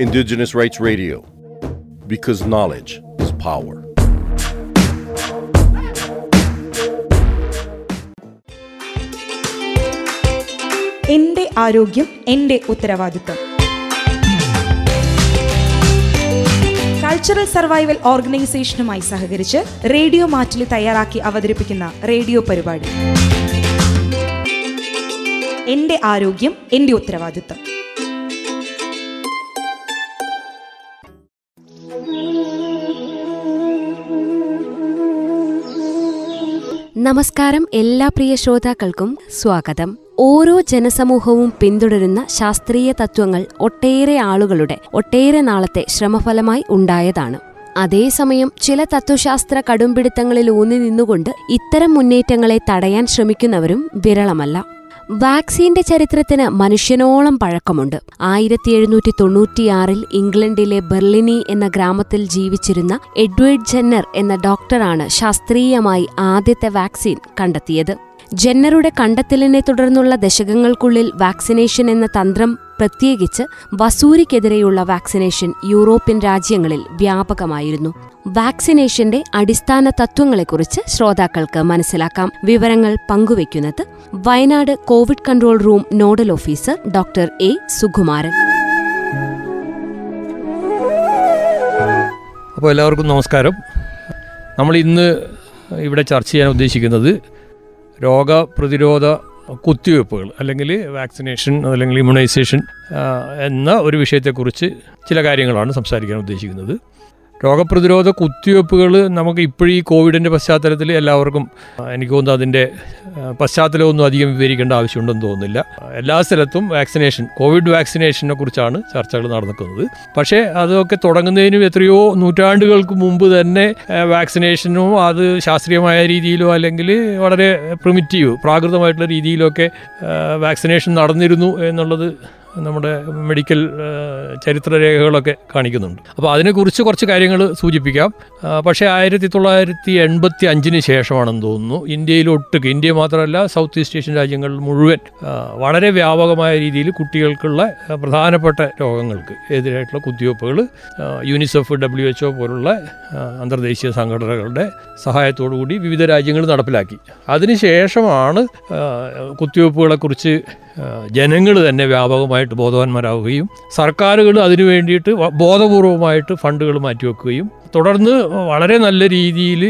Indigenous Rights Radio, because knowledge is power. എന്റെ ആരോഗ്യം എന്റെ ഉത്തരവാദിത്വം. കൾച്ചറൽ സർവൈവൽ ഓർഗനൈസേഷനുമായി സഹകരിച്ച് റേഡിയോ മാറ്റിൽ തയ്യാറാക്കി അവതരിപ്പിക്കുന്ന റേഡിയോ പരിപാടി. എന്റെ ആരോഗ്യം എന്റെ ഉത്തരവാദിത്തം നമസ്കാരം എല്ലാ പ്രിയ ശ്രോതാക്കൾക്കും സ്വാഗതം. ഓരോ ജനസമൂഹവും പിന്തുടരുന്ന ശാസ്ത്രീയ തത്വങ്ങൾ ഒട്ടേറെ ആളുകളുടെ ഒട്ടേറെ നാളത്തെ ശ്രമഫലമായി ഉണ്ടായതാണ്. അതേസമയം ചില തത്വശാസ്ത്ര കടുംപിടുത്തങ്ങളിൽ ഊന്നി നിന്നുകൊണ്ട് ഇത്തരം മുന്നേറ്റങ്ങളെ തടയാൻ ശ്രമിക്കുന്നവരും വിരളമല്ല. വാക്സിന്റെ ചരിത്രത്തിന് മനുഷ്യനോളം പഴക്കമുണ്ട്. ആയിരത്തി എഴുന്നൂറ്റി തൊണ്ണൂറ്റിയാറിൽ ഇംഗ്ലണ്ടിലെ ബെർലിനി എന്ന ഗ്രാമത്തിൽ ജീവിച്ചിരുന്ന എഡ്വേർഡ് ജെന്നർ എന്ന ഡോക്ടറാണ് ശാസ്ത്രീയമായി ആദ്യത്തെ വാക്സിൻ കണ്ടെത്തിയത്. ജെന്നറുടെ കണ്ടെത്തലിനെ തുടർന്നുള്ള ദശകങ്ങൾക്കുള്ളിൽ വാക്സിനേഷൻ എന്ന തന്ത്രം പ്രത്യേകിച്ച് വസൂരിക്കെതിരെയുള്ള വാക്സിനേഷൻ യൂറോപ്യൻ രാജ്യങ്ങളിൽ വ്യാപകമായിരുന്നു. വാക്സിനേഷന്റെ അടിസ്ഥാന തത്വങ്ങളെക്കുറിച്ച് ശ്രോതാക്കൾക്ക് മനസ്സിലാക്കാം. വിവരങ്ങൾ പങ്കുവയ്ക്കുന്നത് Wayanad Covid control room nodal officer doctor A Sukumaran. അപ്പോൾ എല്ലാവർക്കും നമസ്കാരം. നമ്മൾ ഇന്ന് ഇവിടെ ചർച്ച ചെയ്യാൻ ഉദ്ദേശിക്കുന്നത് രോഗപ്രതിരോധ കുത്തിവയ്പ്പുകൾ അല്ലെങ്കിൽ വാക്സിനേഷൻ അല്ലെങ്കിൽ ഇമ്മ്യൂണൈസേഷൻ എന്ന ഒരു വിഷയത്തെക്കുറിച്ച് ചില കാര്യങ്ങളാണ് സംസാരിക്കാൻ ഉദ്ദേശിക്കുന്നത്. രോഗപ്രതിരോധ കുത്തിവയ്പ്പുകൾ നമുക്ക് ഇപ്പോഴും ഈ കോവിഡിന്റെ പശ്ചാത്തലത്തിൽ എല്ലാവർക്കും എനിക്ക് തോന്നുന്നു അതിന്റെ പശ്ചാത്തലമൊന്നും അധികം വിവരിക്കേണ്ട ആവശ്യമുണ്ടെന്ന് തോന്നുന്നില്ല. എല്ലാ സ്ഥലത്തും വാക്സിനേഷൻ കോവിഡ് വാക്സിനേഷനെ കുറിച്ചാണ് ചർച്ചകൾ നടക്കുന്നത് പക്ഷേ അതൊക്കെ തുടങ്ങുന്നതിനും എത്രയോ നൂറ്റാണ്ടുകൾക്ക് മുമ്പ് തന്നെ വാക്സിനേഷനും അത് ശാസ്ത്രീയമായ രീതിയിലോ അല്ലെങ്കിൽ വളരെ പ്രിമിറ്റീവ് പ്രാകൃതമായിട്ടുള്ള രീതിയിലൊക്കെ വാക്സിനേഷൻ നടന്നിരുന്നു എന്നുള്ളത് നമ്മുടെ മെഡിക്കൽ ചരിത്രരേഖകളൊക്കെ കാണിക്കുന്നുണ്ട്. അപ്പോൾ അതിനെക്കുറിച്ച് കുറച്ച് കാര്യങ്ങൾ സൂചിപ്പിക്കാം. പക്ഷേ ആയിരത്തി തൊള്ളായിരത്തി എൺപത്തി അഞ്ചിന് ശേഷമാണെന്ന് തോന്നുന്നു. ഇന്ത്യയിലൊട്ടുക്ക് ഇന്ത്യ മാത്രമല്ല സൗത്ത് ഈസ്റ്റ് ഏഷ്യൻ രാജ്യങ്ങൾ മുഴുവൻ വളരെ വ്യാപകമായ രീതിയിൽ കുട്ടികൾക്കുള്ള പ്രധാനപ്പെട്ട രോഗങ്ങൾക്ക് എതിരായിട്ടുള്ള കുത്തിവയ്പ്പുകൾ യൂണിസെഫ് ഡബ്ല്യു എച്ച് ഒ പോലുള്ള അന്തർദേശീയ സംഘടനകളുടെ സഹായത്തോടു കൂടി വിവിധ രാജ്യങ്ങൾ നടപ്പിലാക്കി. അതിനുശേഷമാണ് കുത്തിവയ്പ്പുകളെക്കുറിച്ച് ജനങ്ങൾ തന്നെ വ്യാപകമായിട്ട് ബോധവാന്മാരാവുകയും സർക്കാരുകൾ അതിനു വേണ്ടിയിട്ട് ബോധപൂർവമായിട്ട് ഫണ്ടുകൾ മാറ്റിവെക്കുകയും തുടർന്ന് വളരെ നല്ല രീതിയിൽ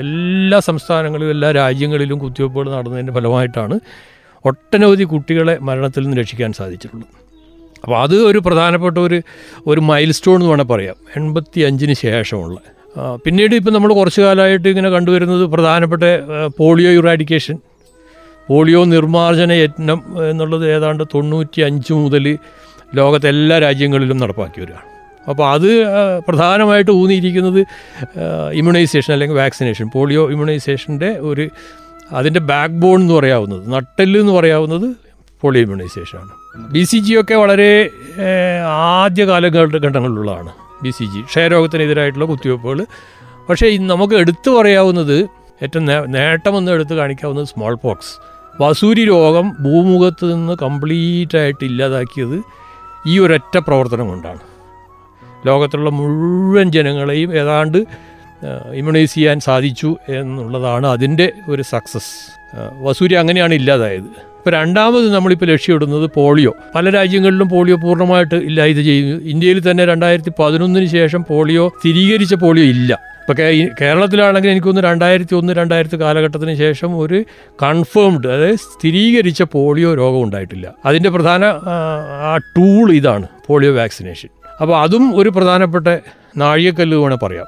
എല്ലാ സംസ്ഥാനങ്ങളിലും എല്ലാ രാജ്യങ്ങളിലും കുത്തിവയ്പ്പുകൾ നടന്നതിന്റെ ഫലമായിട്ടാണ് ഒട്ടനവധി കുട്ടികളെ മരണത്തിൽ നിന്ന് രക്ഷിക്കാൻ സാധിച്ചിട്ടുള്ളത്. അപ്പോൾ അത് ഒരു പ്രധാനപ്പെട്ട ഒരു ഒരു മൈൽ സ്റ്റോൺ എന്ന് വേണമെങ്കിൽ പറയാം. എൺപത്തി അഞ്ചിന് ശേഷമുള്ള പിന്നീട് ഇപ്പം നമ്മൾ കുറച്ചു കാലമായിട്ട് ഇങ്ങനെ കണ്ടുവരുന്നത് പ്രധാനപ്പെട്ട പോളിയോ ഇറാഡിക്കേഷൻ പോളിയോ നിർമ്മാർജന യജ്ഞം എന്നുള്ളത് ഏതാണ്ട് തൊണ്ണൂറ്റി അഞ്ച് മുതൽ ലോകത്തെ എല്ലാ രാജ്യങ്ങളിലും നടപ്പാക്കി വരികയാണ്. അപ്പോൾ അത് പ്രധാനമായിട്ട് ഊന്നിയിരിക്കുന്നത് ഇമ്മ്യൂണൈസേഷൻ അല്ലെങ്കിൽ വാക്സിനേഷൻ പോളിയോ ഇമ്മ്യൂണൈസേഷന്റെ ഒരു അതിന്റെ ബാക്ക് ബോൺ എന്ന് പറയാവുന്നത് നട്ടെല്ല് എന്ന് പറയാവുന്നത് പോളിയോ ഇമ്മ്യൂണൈസേഷനാണ് ബി സി ജി ഒക്കെ വളരെ ആദ്യ കാലഘട്ടങ്ങളിലുള്ളതാണ് ബി സി ജി ക്ഷയരോഗത്തിനെതിരായിട്ടുള്ള കുത്തിവയ്പ്പുകൾ. പക്ഷേ നമുക്ക് എടുത്തു പറയാവുന്നത് ഏറ്റവും നേട്ടമെന്ന് എടുത്ത് കാണിക്കാവുന്നത് സ്മോൾ പോക്സ് വസൂരി രോഗം ഭൂമുഖത്ത് നിന്ന് കംപ്ലീറ്റ് ആയിട്ട് ഇല്ലാതാക്കിയത് ഈ ഒരൊറ്റ പ്രവർത്തനം കൊണ്ടാണ്. ലോകത്തുള്ള മുഴുവൻ ജനങ്ങളെയും ഏതാണ്ട് ഇമ്മ്യൂണൈസ് ചെയ്യാൻ സാധിച്ചു എന്നുള്ളതാണ് അതിന്റെ ഒരു സക്സസ് വസൂരി അങ്ങനെയാണ് ഇല്ലാതായത്. ഇപ്പോൾ രണ്ടാമത് നമ്മളിപ്പോൾ ലക്ഷ്യമിടുന്നത് പോളിയോ. പല രാജ്യങ്ങളിലും പോളിയോ പൂർണമായിട്ട് ഇല്ലായത് ചെയ്യുന്നു ഇന്ത്യയിൽ തന്നെ രണ്ടായിരത്തി പതിനൊന്നിന് ശേഷം പോളിയോ സ്ഥിരീകരിച്ച പോളിയോ ഇല്ല. ഇപ്പോൾ കേരളത്തിലാണെങ്കിൽ എനിക്കൊന്ന് രണ്ടായിരത്തി ഒന്ന് രണ്ടായിരത്തി കാലഘട്ടത്തിന് ശേഷം ഒരു കൺഫേംഡ് അതായത് സ്ഥിരീകരിച്ച പോളിയോ രോഗം ഉണ്ടായിട്ടില്ല. അതിന്റെ പ്രധാന ആ ടൂൾ ഇതാണ് പോളിയോ വാക്സിനേഷൻ. അപ്പോൾ അതും ഒരു പ്രധാനപ്പെട്ട നാഴികക്കല്ല് വേണേൽ പറയാം.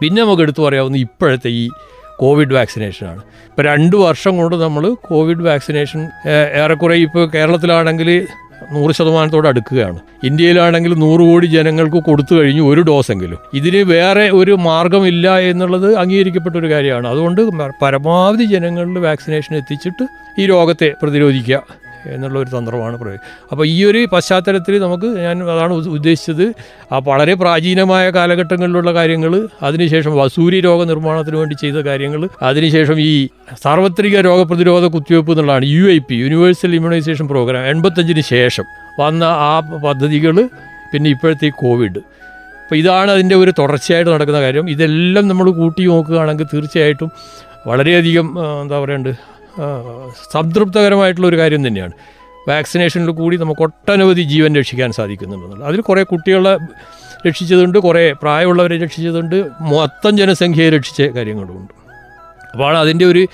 പിന്നെ നമുക്ക് എടുത്തു പറയാവുന്ന ഇപ്പോഴത്തെ ഈ കോവിഡ് വാക്സിനേഷനാണ് ഇപ്പോൾ രണ്ട് വർഷം കൊണ്ട് നമ്മൾ കോവിഡ് വാക്സിനേഷൻ ഏറെക്കുറെ ഇപ്പോൾ കേരളത്തിലാണെങ്കിൽ നൂറ് ശതമാനത്തോട് അടുക്കുകയാണ്. ഇന്ത്യയിലാണെങ്കിൽ നൂറ് കോടി ജനങ്ങൾക്ക് കൊടുത്തു കഴിഞ്ഞു ഒരു ഡോസെങ്കിലും. ഇതിന് വേറെ ഒരു മാർഗമില്ല എന്നുള്ളത് അംഗീകരിക്കപ്പെട്ട ഒരു കാര്യമാണ്. അതുകൊണ്ട് പരമാവധി ജനങ്ങളിൽ വാക്സിനേഷൻ എത്തിച്ചിട്ട് ഈ രോഗത്തെ പ്രതിരോധിക്കുക. എന്നുള്ള ഒരു തന്ത്രമാണ് പ്രയോഗം അപ്പോൾ ഈ ഒരു പശ്ചാത്തലത്തിൽ നമുക്ക് ഞാൻ അതാണ് ഉദ്ദേശിച്ചത്. ആ വളരെ പ്രാചീനമായ കാലഘട്ടങ്ങളിലുള്ള കാര്യങ്ങൾ അതിനുശേഷം വസൂരി രോഗനിർമ്മാണത്തിന് വേണ്ടി ചെയ്ത കാര്യങ്ങൾ അതിനുശേഷം ഈ സാർവത്രിക രോഗപ്രതിരോധ കുത്തിവയ്പ്പ് എന്നുള്ളതാണ് U I P universal immunisation programme എൺപത്തഞ്ചിന് ശേഷം വന്ന ആ പദ്ധതികൾ പിന്നെ ഇപ്പോഴത്തെ ഈ കോവിഡ്. അപ്പോൾ ഇതാണ് അതിന്റെ ഒരു തുടർച്ചയായിട്ട് നടക്കുന്ന കാര്യം. ഇതെല്ലാം നമ്മൾ കൂട്ടി നോക്കുകയാണെങ്കിൽ തീർച്ചയായിട്ടും വളരെയധികം എന്താ പറയണ്ട് സംതൃപ്തകരമായിട്ടുള്ള ഒരു കാര്യം തന്നെയാണ്. വാക്സിനേഷനിൽ കൂടി നമുക്ക് ഒട്ടനവധി ജീവൻ രക്ഷിക്കാൻ സാധിക്കുന്നുണ്ടെന്നുള്ളത്. അതിൽ കുറേ കുട്ടികളെ രക്ഷിച്ചതുണ്ട് കുറേ പ്രായമുള്ളവരെ രക്ഷിച്ചതുണ്ട് മൊത്തം ജനസംഖ്യയെ രക്ഷിച്ച കാര്യങ്ങളുമുണ്ട്. അപ്പോൾ അതിന്റെ ഒരു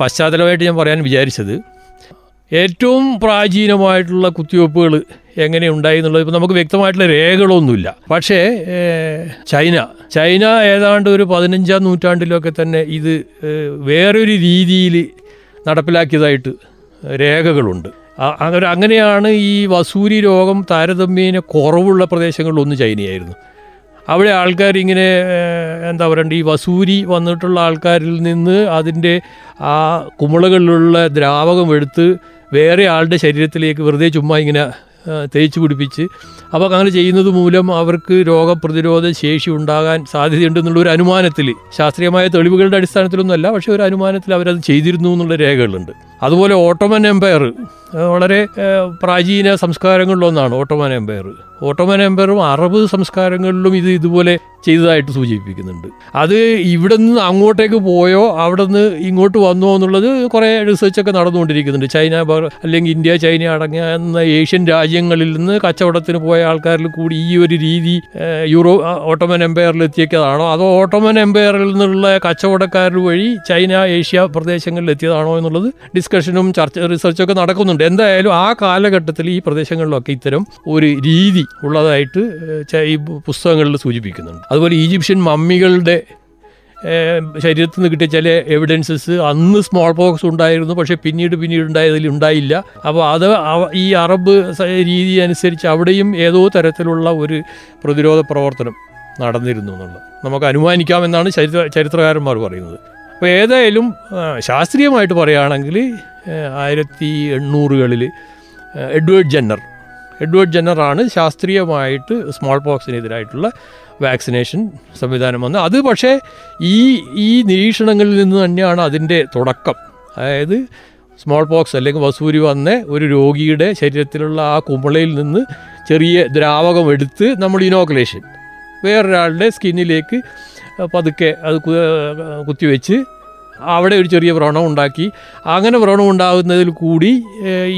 പശ്ചാത്തലമായിട്ട് ഞാൻ പറയാൻ വിചാരിച്ചത്. ഏറ്റവും പ്രാചീനമായിട്ടുള്ള കുത്തിവയ്പ്പുകൾ എങ്ങനെ ഉണ്ടായി എന്നുള്ളത് ഇപ്പോൾ നമുക്ക് വ്യക്തമായിട്ടുള്ള രേഖകളൊന്നുമില്ല. പക്ഷേ ചൈന. ചൈന ഏതാണ്ട് ഒരു പതിനഞ്ചാം നൂറ്റാണ്ടിലൊക്കെ തന്നെ ഇത് വേറൊരു രീതിയിൽ നടപ്പിലാക്കിയതായിട്ട് രേഖകളുണ്ട്. അങ്ങനെ അങ്ങനെയാണ് ഈ വസൂരി രോഗം താരതമ്യേന കുറവുള്ള പ്രദേശങ്ങളിലൊന്ന് ചൈനയായിരുന്നു. അവിടെ ആൾക്കാർ ഇങ്ങനെ എന്താ പറയണ്ട ഈ വസൂരി വന്നിട്ടുള്ള ആൾക്കാരിൽ നിന്ന് അതിന്റെ ആ കുമിളകളിലുള്ള ദ്രാവകം എടുത്ത് വേറെ ആളുടെ ശരീരത്തിലേക്ക് വെറുതെ ചുമ്മാ ഇങ്ങനെ തേച്ച് പിടിപ്പിച്ച്. അപ്പോൾ അങ്ങനെ ചെയ്യുന്നത് മൂലം അവർക്ക് രോഗപ്രതിരോധ ശേഷി ഉണ്ടാകാൻ സാധ്യതയുണ്ടെന്നുള്ള ഒരു അനുമാനത്തിൽ. ശാസ്ത്രീയമായ തെളിവുകളുടെ അടിസ്ഥാനത്തിലൊന്നുമല്ല പക്ഷേ ഒരു അനുമാനത്തിൽ അവരത് ചെയ്തിരുന്നു എന്നുള്ള രേഖകളുണ്ട്. അതുപോലെ ഓട്ടോമൻ എംപയർ വളരെ പ്രാചീന സംസ്കാരങ്ങളിലൊന്നാണ് ഓട്ടോമൻ എംപയർ ഓട്ടോമൻ എംപയറും അറബ് സംസ്കാരങ്ങളിലും ഇത് ഇതുപോലെ ചെയ്തതായിട്ട് സൂചിപ്പിക്കുന്നുണ്ട്. അത് ഇവിടെ നിന്ന് അങ്ങോട്ടേക്ക് പോയോ അവിടെ നിന്ന് ഇങ്ങോട്ട് വന്നോ എന്നുള്ളത് കുറേ റിസർച്ചൊക്കെ നടന്നുകൊണ്ടിരിക്കുന്നുണ്ട്. ചൈന അല്ലെങ്കിൽ ഇന്ത്യ ചൈന അടങ്ങിയ ഏഷ്യൻ രാജ്യങ്ങളിൽ നിന്ന് കച്ചവടത്തിന് പോയ ആൾക്കാരിൽ കൂടി ഈ ഒരു രീതി യൂറോ ഓട്ടോമൻ എംപയറിൽ എത്തിയതാണോ? അതോ ഓട്ടോമൻ എംപയറിൽ നിന്നുള്ള കച്ചവടക്കാർ വഴി ചൈന ഏഷ്യ പ്രദേശങ്ങളിൽ എത്തിയതാണോ എന്നുള്ളത് ഡിസ്കഷനും ചർച്ച റിസർച്ചൊക്കെ നടക്കുന്നുണ്ട്. എന്തായാലും ആ കാലഘട്ടത്തിൽ ഈ പ്രദേശങ്ങളിലൊക്കെ ഇത്തരം ഒരു രീതി ഉള്ളതായിട്ട് ഈ പുസ്തകങ്ങളിൽ സൂചിപ്പിക്കുന്നുണ്ട്. അതുപോലെ ഈജിപ്ഷ്യൻ മമ്മികളുടെ ശരീരത്തിൽ നിന്ന് കിട്ടിയ ചില എവിഡൻസസ് അന്ന് സ്മോൾ പോക്സ് ഉണ്ടായിരുന്നു. പക്ഷേ പിന്നീട് പിന്നീട് ഉണ്ടായതിൽ ഉണ്ടായില്ല. അപ്പോൾ അത് ഈ അറബ് രീതി അനുസരിച്ച് അവിടെയും ഏതോ തരത്തിലുള്ള ഒരു പ്രതിരോധ പ്രവർത്തനം നടന്നിരുന്നു എന്നുള്ളത്. നമുക്ക് അനുമാനിക്കാമെന്നാണ് ചരിത്ര ചരിത്രകാരന്മാർ പറയുന്നത്. അപ്പോൾ ഏതായാലും ശാസ്ത്രീയമായിട്ട് പറയുകയാണെങ്കിൽ ആയിരത്തി എണ്ണൂറുകളിൽ എഡ്വേർഡ് ജെന്നർ. എഡ്വേർഡ് ജെന്നറാണ് ശാസ്ത്രീയമായിട്ട് സ്മോൾ പോക്സിനെതിരായിട്ടുള്ള വാക്സിനേഷൻ സംവിധാനം വന്നത്. അത് പക്ഷേ ഈ ഈ നിരീക്ഷണങ്ങളിൽ നിന്ന് തന്നെയാണ് അതിന്റെ തുടക്കം. അതായത് സ്മോൾ പോക്സ് അല്ലെങ്കിൽ വസൂരി വന്ന ഒരു രോഗിയുടെ ശരീരത്തിലുള്ള ആ കുമ്പളയിൽ നിന്ന് ചെറിയ ദ്രാവകം എടുത്ത് നമ്മൾ ഇനോക്കുലേഷൻ വേറൊരാളുടെ സ്കിന്നിലേക്ക് പതുക്കെ അത് കുത്തിവെച്ച് അവിടെ ഒരു ചെറിയ വ്രണം ഉണ്ടാക്കി. അങ്ങനെ വ്രണം ഉണ്ടാകുന്നതിൽ കൂടി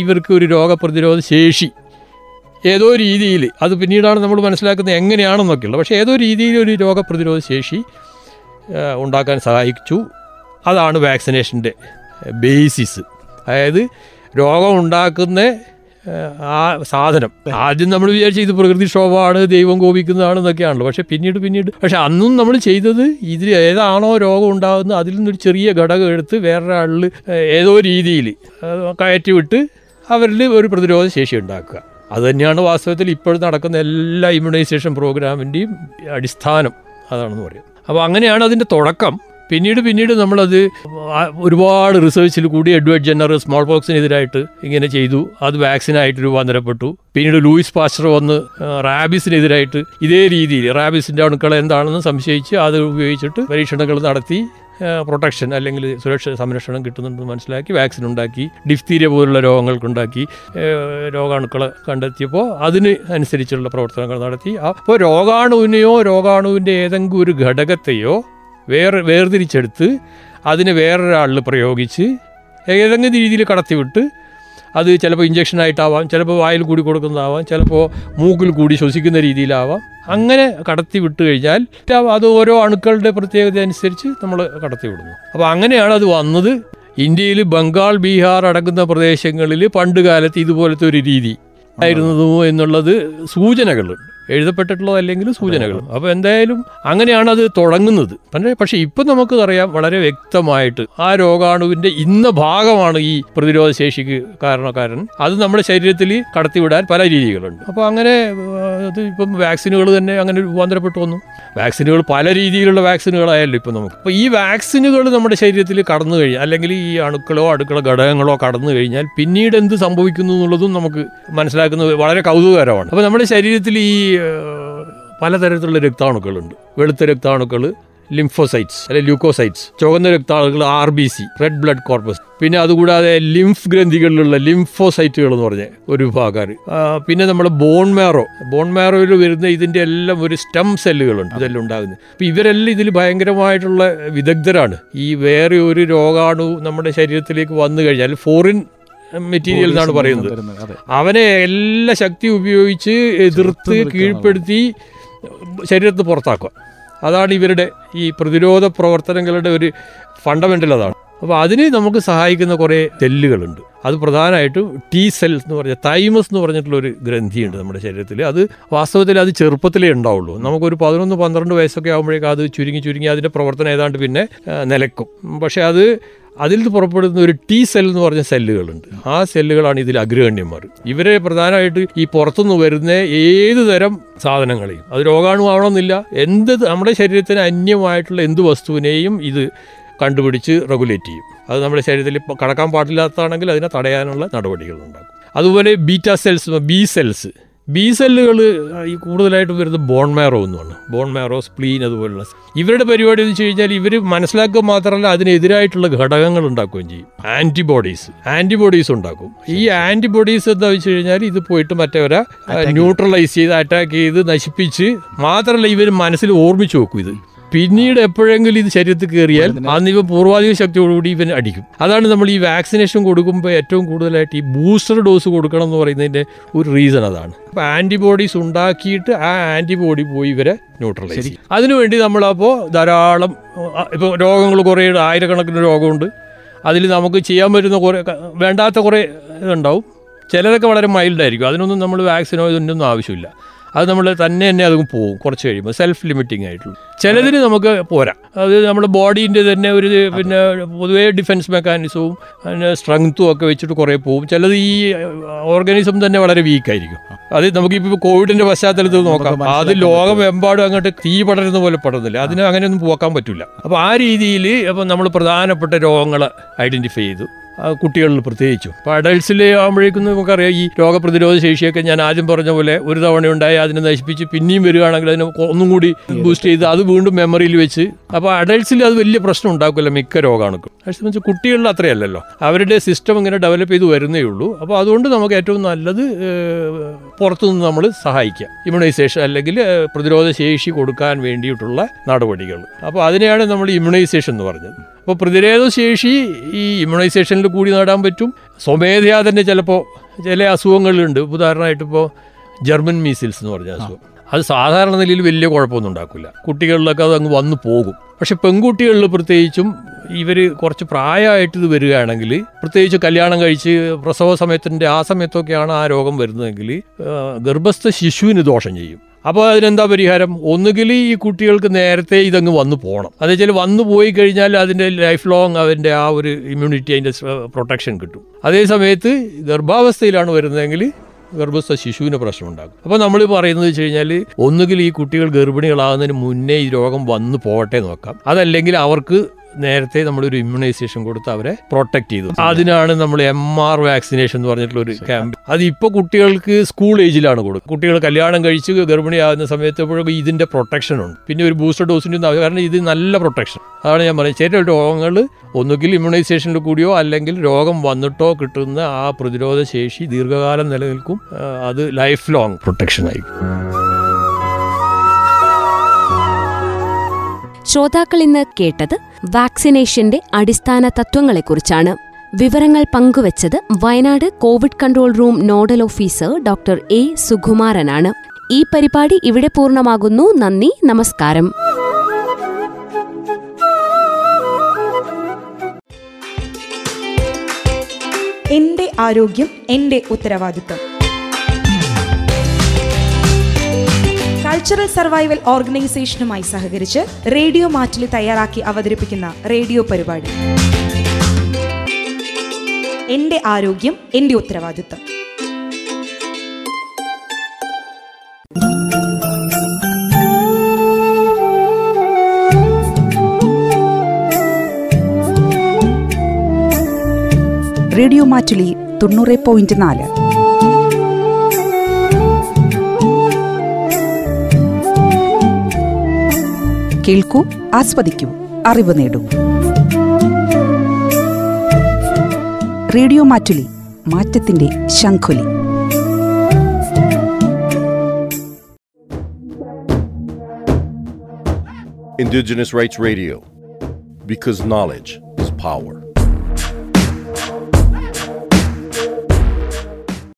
ഇവർക്ക് ഒരു രോഗപ്രതിരോധ ശേഷി. ഏതോ രീതിയിൽ അത് പിന്നീടാണ് നമ്മൾ മനസ്സിലാക്കുന്നത് എങ്ങനെയാണെന്നൊക്കെയുള്ളത് പക്ഷേ ഏതോ രീതിയിൽ ഒരു രോഗപ്രതിരോധ ശേഷി ഉണ്ടാക്കാൻ സഹായിച്ചു. അതാണ് വാക്സിനേഷന്റെ ബേസിസ്. അതായത് രോഗം ഉണ്ടാക്കുന്ന ആ സാധനം. ആദ്യം നമ്മൾ വിചാരിച്ച ഇത് പ്രകൃതിക്ഷോഭമാണ് ദൈവം കോപിക്കുന്നതാണ് എന്നൊക്കെയാണല്ലോ. പക്ഷേ പിന്നീട് പിന്നീട് പക്ഷെ അന്നും നമ്മൾ ചെയ്തത് ഇതിൽ ഏതാണോ രോഗം ഉണ്ടാകുന്നത് അതിൽ നിന്നൊരു ചെറിയ ഘടകം എടുത്ത് വേറൊരാളിൽ ഏതോ രീതിയിൽ കയറ്റി വിട്ട് അവരിൽ ഒരു പ്രതിരോധ ശേഷി ഉണ്ടാക്കുക. അതുതന്നെയാണ് വാസ്തവത്തിൽ ഇപ്പോൾ നടക്കുന്ന എല്ലാ ഇമ്മ്യൂണൈസേഷൻ പ്രോഗ്രാമിന്റെയും അടിസ്ഥാനം. അതാണെന്ന് പറയും. അപ്പോൾ അങ്ങനെയാണ് അതിന്റെ തുടക്കം. പിന്നീട് പിന്നീട് നമ്മളത് ഒരുപാട് റിസർച്ചിൽ കൂടി എഡ്വേർഡ് ജെന്നർ സ്മോൾ പോക്സിനെതിരായിട്ട് ഇങ്ങനെ ചെയ്തു. അത് വാക്സിനായിട്ട് രൂപാന്തരപ്പെട്ടു. പിന്നീട് ലൂയിസ് പാസ്റ്റർ വന്ന് റാബിസിനെതിരായിട്ട് ഇതേ രീതിയിൽ റാബിസിന്റെ അണുക്കൾ എന്താണെന്ന് സംശയിച്ച് അത് ഉപയോഗിച്ചിട്ട് പരീക്ഷണങ്ങൾ നടത്തി പ്രൊട്ടക്ഷൻ അല്ലെങ്കിൽ സുരക്ഷ സംരക്ഷണം കിട്ടുന്നുണ്ടെന്ന് മനസ്സിലാക്കി വാക്സിൻ ഉണ്ടാക്കി ഡിഫ്തീരിയ പോലുള്ള രോഗങ്ങൾക്കുണ്ടാക്കി രോഗാണുക്കളെ കണ്ടെത്തിയപ്പോൾ അതിന് അനുസരിച്ചുള്ള പ്രവർത്തനങ്ങൾ നടത്തി. അപ്പോൾ രോഗാണുവിനെയോ രോഗാണുവിന്റെ ഏതെങ്കിലും ഒരു ഘടകത്തെയോ വേറെ വേർതിരിച്ചെടുത്ത് അതിനെ വേറൊരാളിൽ പ്രയോഗിച്ച് ഏതെങ്കിലും രീതിയിൽ കടത്തിവിട്ട് അത് ചിലപ്പോൾ ഇഞ്ചക്ഷനായിട്ടാവാം ചിലപ്പോൾ വായിൽ കൂടി കൊടുക്കുന്നതാവാം ചിലപ്പോൾ മൂക്കിൽ കൂടി ശ്വസിക്കുന്ന രീതിയിലാവാം. അങ്ങനെ കടത്തി വിട്ട് കഴിഞ്ഞാൽ അത് ഓരോ അണുക്കളുടെ പ്രത്യേകത അനുസരിച്ച് നമ്മൾ കടത്തി വിടുന്നു അപ്പോൾ അങ്ങനെയാണ് അത് വന്നത്. ഇന്ത്യയിൽ ബംഗാൾ ബീഹാർ അടങ്ങുന്ന പ്രദേശങ്ങളിൽ പണ്ട് കാലത്ത് ഇതുപോലത്തെ ഒരു രീതി ആയിരുന്നു എന്നുള്ളത് സൂചനകളുണ്ട്. എഴുതപ്പെട്ടിട്ടുള്ളത് അല്ലെങ്കിൽ സൂചനകൾ. അപ്പോൾ എന്തായാലും അങ്ങനെയാണ് അത് തുടങ്ങുന്നത്. പക്ഷേ പക്ഷേ ഇപ്പം നമുക്ക് അറിയാം വളരെ വ്യക്തമായിട്ട് ആ രോഗാണുവിന്റെ ഇന്ന ഭാഗമാണ് ഈ പ്രതിരോധ ശേഷിക്ക് കാരണക്കാരൻ. അത് നമ്മുടെ ശരീരത്തിൽ കടത്തിവിടാൻ പല രീതികളുണ്ട്. അപ്പോൾ അങ്ങനെ അത് ഇപ്പം വാക്സിനുകൾ തന്നെ അങ്ങനെ രൂപാന്തരപ്പെട്ടു വന്നു. വാക്സിനുകൾ പല രീതിയിലുള്ള വാക്സിനുകളായല്ലോ ഇപ്പം നമുക്ക്. അപ്പോൾ ഈ വാക്സിനുകൾ നമ്മുടെ ശരീരത്തിൽ കടന്നു കഴിഞ്ഞാൽ അല്ലെങ്കിൽ ഈ അണുക്കളോ അടുക്കള ഘടകങ്ങളോ കടന്നു കഴിഞ്ഞാൽ പിന്നീട് എന്ത് സംഭവിക്കുന്നു എന്നുള്ളതും നമുക്ക് മനസ്സിലാക്കുന്നത് വളരെ കൗതുകകരമാണ്. അപ്പോൾ നമ്മുടെ ശരീരത്തിൽ ഈ പലതരത്തിലുള്ള രക്താണുക്കളുണ്ട്. വെളുത്ത രക്താണുക്കൾ ലിംഫോസൈറ്റ്സ് അല്ലെ ല്യൂക്കോസൈറ്റ്സ്. ചുവന്ന രക്താണുക്കൾ R B C red blood corpus. പിന്നെ അതുകൂടാതെ ലിംഫ് ഗ്രന്ഥികളിലുള്ള ലിംഫോസൈറ്റുകൾ എന്ന് പറഞ്ഞ ഒരു വിഭാഗക്കാർ പിന്നെ നമ്മുടെ ബോൺ മാറോ. ബോൺ മാറോയിൽ വരുന്ന ഇതിന്റെ എല്ലാം ഒരു സ്റ്റം സെല്ലുകളുണ്ട്. ഇതെല്ലാം ഉണ്ടാകുന്നത്. അപ്പോൾ ഇവരെല്ലാം ഇതിൽ ഭയങ്കരമായിട്ടുള്ള വിദഗ്ധരാണ്. ഈ വേറെ ഒരു രോഗാണു നമ്മുടെ ശരീരത്തിലേക്ക് വന്നു കഴിഞ്ഞാൽ ഫോറിൻ മെറ്റീരിയൽ എന്നാണ് പറയുന്നത്. അവനെ എല്ലാ ശക്തി ഉപയോഗിച്ച് എതിർത്ത് കീഴ്പ്പെടുത്തി ശരീരത്തിന് പുറത്താക്കുക. അതാണ് ഇവരുടെ ഈ പ്രതിരോധ പ്രവർത്തനങ്ങളുടെ ഒരു ഫണ്ടമെന്റൽ അതാണ്. അപ്പോൾ അതിന് നമുക്ക് സഹായിക്കുന്ന കുറേ സെല്ലുകളുണ്ട് അത് പ്രധാനമായിട്ടും ടി സെൽസ് എന്ന് പറഞ്ഞ തൈമസ് എന്ന് പറഞ്ഞിട്ടുള്ള ഒരു ഗ്രന്ഥിയുണ്ട് നമ്മുടെ ശരീരത്തിൽ. അത് വാസ്തവത്തിൽ അത് ചെറുപ്പത്തിലേ ഉണ്ടാവുള്ളൂ. നമുക്കൊരു പതിനൊന്ന് പന്ത്രണ്ട് വയസ്സൊക്കെ ആകുമ്പോഴേക്കും അത് ചുരുങ്ങി ചുരുങ്ങി അതിന്റെ പ്രവർത്തനം ഏതാണ്ട് പിന്നെ നിലക്കും. പക്ഷേ അത് അതിൽ നിന്ന് പുറപ്പെടുന്ന ഒരു ടി സെൽ എന്ന് പറഞ്ഞ സെല്ലുകളുണ്ട് ആ സെല്ലുകളാണ് ഇതിൽ അഗ്രഗണ്യന്മാർ. ഇവരെ പ്രധാനമായിട്ട് ഈ പുറത്തുനിന്ന് വരുന്ന ഏത് തരം സാധനങ്ങളെയും അത് രോഗാണുവാവണമെന്നില്ല എന്ത് നമ്മുടെ ശരീരത്തിന് അന്യമായിട്ടുള്ള എന്ത് വസ്തുവിനെയും ഇത് കണ്ടുപിടിച്ച് റെഗുലേറ്റ് ചെയ്യും. അത് നമ്മുടെ ശരീരത്തിൽ കടക്കാൻ പാടില്ലാത്തതാണെങ്കിൽ അതിനെ തടയാനുള്ള നടപടികൾ ഉണ്ടാകും അതുപോലെ beta cells B cells B സെല്ലുകൾ ഈ കൂടുതലായിട്ടും വരുന്നത് ബോൺ മാറോ എന്നുമാണ്. ബോൺ മാറോ സ്പ്ലീൻ അതുപോലുള്ള ഇവരുടെ പരിപാടി എന്ന് വെച്ച് കഴിഞ്ഞാൽ ഇവർ മനസ്സിലാക്കുക മാത്രമല്ല അതിനെതിരായിട്ടുള്ള ഘടകങ്ങൾ ഉണ്ടാക്കുകയും ചെയ്യും. ആന്റിബോഡീസ് ആന്റിബോഡീസ് ഉണ്ടാക്കും. ഈ ആന്റിബോഡീസ് എന്താ വെച്ച് കഴിഞ്ഞാൽ ഇത് പോയിട്ട് മറ്റവരെ ന്യൂട്രലൈസ് ചെയ്ത് അറ്റാക്ക് ചെയ്ത് നശിപ്പിച്ച് മാത്രമല്ല ഇവർ മനസ്സിൽ ഓർമ്മിച്ച് വെക്കും ഇത്. പിന്നീട് എപ്പോഴെങ്കിലും ഇത് ശരീരത്തിൽ കയറിയാൽ അന്ന് ഇവ പൂർവാധിക ശക്തിയോടുകൂടി ഇവൻ അടിക്കും. അതാണ് നമ്മൾ ഈ വാക്സിനേഷൻ കൊടുക്കുമ്പോൾ ഏറ്റവും കൂടുതലായിട്ട് ഈ ബൂസ്റ്റർ ഡോസ് കൊടുക്കണം എന്ന് പറയുന്നതിന്റെ ഒരു റീസൺ അതാണ്. അപ്പോൾ ആന്റിബോഡീസ് ഉണ്ടാക്കിയിട്ട് ആ ആന്റിബോഡി പോയി ഇവരെ ന്യൂട്രലൈസ് ചെയ്യും. അതിനുവേണ്ടി നമ്മളപ്പോൾ ധാരാളം ഇപ്പോൾ രോഗങ്ങൾ കുറേ ആയിരക്കണക്കിന് രോഗമുണ്ട്. അതിൽ നമുക്ക് ചെയ്യാൻ പറ്റുന്ന കുറേ വേണ്ടാത്ത കുറേ ഇതുണ്ടാവും. ചിലതൊക്കെ വളരെ മൈൽഡായിരിക്കും അതിനൊന്നും നമ്മൾ വാക്സിനോ ഇതൊന്നും ആവശ്യമില്ല. അത് നമ്മൾ തന്നെ തന്നെ അതും പോകും. കുറച്ച് കഴിയുമ്പോൾ സെൽഫ് ലിമിറ്റിംഗ് ആയിട്ടുള്ളൂ. ചിലതിന് നമുക്ക് പോരാ. അത് നമ്മുടെ ബോഡീന്റെ തന്നെ ഒരു പിന്നെ പൊതുവേ ഡിഫൻസ് മെക്കാനിസവും അതിന് സ്ട്രെങ്ത്തും ഒക്കെ വെച്ചിട്ട് കുറേ പോകും. ചിലത് ഈ ഓർഗാനിസം തന്നെ വളരെ വീക്കായിരിക്കും അത് നമുക്കിപ്പോൾ കോവിഡിന്റെ പശ്ചാത്തലത്തിൽ നോക്കാം. അത് ലോകമെമ്പാടും അങ്ങോട്ട് തീ പടരുന്ന പോലെ പടർന്നില്ല. അതിന് അങ്ങനെയൊന്നും പോക്കാൻ പറ്റില്ല അപ്പോൾ ആ രീതിയിൽ അപ്പോൾ നമ്മൾ പ്രധാനപ്പെട്ട രോഗങ്ങൾ ഐഡന്റിഫൈ ചെയ്തു. കുട്ടികളിൽ പ്രത്യേകിച്ചും. അപ്പോൾ അഡൾട്ട്സിൽ ആകുമ്പോഴേക്കും നമുക്കറിയാം ഈ രോഗപ്രതിരോധ ശേഷിയൊക്കെ ഞാൻ ആദ്യം പറഞ്ഞ പോലെ ഒരു തവണ ഉണ്ടായി അതിനെ നശിപ്പിച്ച് പിന്നെയും വരികയാണെങ്കിൽ അതിനെ ഒന്നും കൂടി ബൂസ്റ്റ് ചെയ്ത് അത് വീണ്ടും മെമ്മറിയിൽ വെച്ച് അപ്പോൾ അഡൽസിൽ അത് വലിയ പ്രശ്നം ഉണ്ടാക്കില്ല മിക്ക രോഗാണുക്കും. പക്ഷേ കുട്ടികളിൽ അത്രയല്ലല്ലോ. അവരുടെ സിസ്റ്റം ഇങ്ങനെ ഡെവലപ്പ് ചെയ്ത് വരുന്നേ ഉള്ളൂ. അപ്പോൾ അതുകൊണ്ട് നമുക്ക് ഏറ്റവും നല്ലത് പുറത്തുനിന്ന് നമ്മൾ സഹായിക്കുക ഇമ്മ്യൂണൈസേഷൻ അല്ലെങ്കിൽ പ്രതിരോധ ശേഷി കൊടുക്കാൻ വേണ്ടിയിട്ടുള്ള നടപടികൾ. അപ്പോൾ അതിനെയാണ് നമ്മൾ ഇമ്മ്യൂണൈസേഷൻ എന്ന് പറഞ്ഞത്. അപ്പോൾ പ്രതിരോധ ശേഷി ഈ ഇമ്മ്യൂണൈസേഷനിൽ കൂടി നേടാൻ പറ്റും. സ്വമേധയാ തന്നെ ചിലപ്പോൾ ചില അസുഖങ്ങളുണ്ട് ഉദാഹരണമായിട്ട് ഇപ്പോൾ ജർമ്മൻ മീസിൽസ് എന്ന് പറഞ്ഞ അസുഖം. അത് സാധാരണ നിലയിൽ വലിയ കുഴപ്പമൊന്നും ഉണ്ടാക്കില്ല. കുട്ടികളിലൊക്കെ അത് അങ്ങ് വന്നു പോകും. പക്ഷെ പെൺകുട്ടികളിൽ പ്രത്യേകിച്ചും ഇവർ കുറച്ച് പ്രായമായിട്ട് ഇത് വരികയാണെങ്കിൽ പ്രത്യേകിച്ച് കല്യാണം കഴിച്ച് പ്രസവ സമയത്തിന്റെ ആ സമയത്തൊക്കെയാണ് ആ രോഗം വരുന്നതെങ്കിൽ ഗർഭസ്ഥ ശിശുവിന് ദോഷം ചെയ്യും. അപ്പോൾ അതിനെന്താ പരിഹാരം? ഒന്നുകിൽ ഈ കുട്ടികൾക്ക് നേരത്തെ ഇതങ്ങ് വന്നു പോകണം അത് വെച്ചാൽ വന്നു പോയി കഴിഞ്ഞാൽ അതിന്റെ ലൈഫ് ലോങ് അതിന്റെ ആ ഒരു ഇമ്മ്യൂണിറ്റി അതിന്റെ പ്രൊട്ടക്ഷൻ കിട്ടും. അതേ സമയത്ത് ഗർഭാവസ്ഥയിലാണ് വരുന്നതെങ്കിൽ ഗർഭസ്ഥ ശിശുവിന് പ്രശ്നം ഉണ്ടാകും അപ്പോൾ നമ്മൾ പറയുന്നത് വെച്ച് കഴിഞ്ഞാൽ ഒന്നുകിൽ ഈ കുട്ടികൾ ഗർഭിണികളാകുന്നതിന് മുന്നേ ഈ രോഗം വന്നു പോകട്ടെ നോക്കാം. അതല്ലെങ്കിൽ അവർക്ക് നേരത്തെ നമ്മൾ ഒരു ഇമ്മ്യൂണൈസേഷൻ കൊടുത്ത് അവരെ പ്രൊട്ടക്ട് ചെയ്തു. അതിനാണ് നമ്മൾ എം ആർ വാക്സിനേഷൻ എന്ന് പറഞ്ഞിട്ടുള്ള ഒരു ക്യാമ്പ് അത് ഇപ്പോൾ കുട്ടികൾക്ക് സ്കൂൾ ഏജിലാണ് കൊടുക്കുക കുട്ടികൾ കല്യാണം കഴിച്ച് ഗർഭിണിയാകുന്ന സമയത്ത് എപ്പോഴും ഇതിന്റെ പ്രൊട്ടക്ഷൻ ഉണ്ട്. പിന്നെ ഒരു ബൂസ്റ്റർ ഡോസിന്റെ ഒന്നും കാരണം ഇത് നല്ല പ്രൊട്ടക്ഷൻ അതാണ് ഞാൻ പറയുന്നത്. ചില രോഗങ്ങൾ ഒന്നുകിൽ ഇമ്മ്യൂണൈസേഷനിൽ കൂടിയോ അല്ലെങ്കിൽ രോഗം വന്നിട്ടോ കിട്ടുന്ന ആ പ്രതിരോധ ശേഷി ദീർഘകാലം നിലനിൽക്കും. അത് ലൈഫ് ലോങ് പ്രൊട്ടക്ഷൻ ആയിരിക്കും. ശ്രോതാക്കൾ ഇന്ന് കേട്ടത് വാക്സിനേഷന്റെ അടിസ്ഥാന തത്വങ്ങളെക്കുറിച്ചാണ്. വിവരങ്ങൾ പങ്കുവച്ചത് Wayanad Covid control room nodal officer doctor A സുകുമാരനാണ്. ഈ പരിപാടി ഇവിടെ പൂർണമാകുന്നു. നന്ദി നമസ്കാരം. എന്റെ ആരോഗ്യം എന്റെ ഉത്തരവാദിത്വം. കൾച്ചറൽ സർവൈവൽ ഓർഗനൈസേഷനുമായി സഹകരിച്ച് റേഡിയോ മാറ്റിലി തയ്യാറാക്കി അവതരിപ്പിക്കുന്ന റേഡിയോ പരിപാടി. എന്റെ ആരോഗ്യം എന്റെ ഉത്തരവാദിത്തം. റേഡിയോ മാറ്റുലി തൊണ്ണൂറ് പോയിന്റ് നാല്. കേൾക്കൂ ആസ്വദിക്കൂ അറിവ് നേടൂ റേഡിയോ മാറ്റുലി മാറ്റത്തിന്റെ ശംഖുലി Indigenous Rights Radio. Because knowledge is power.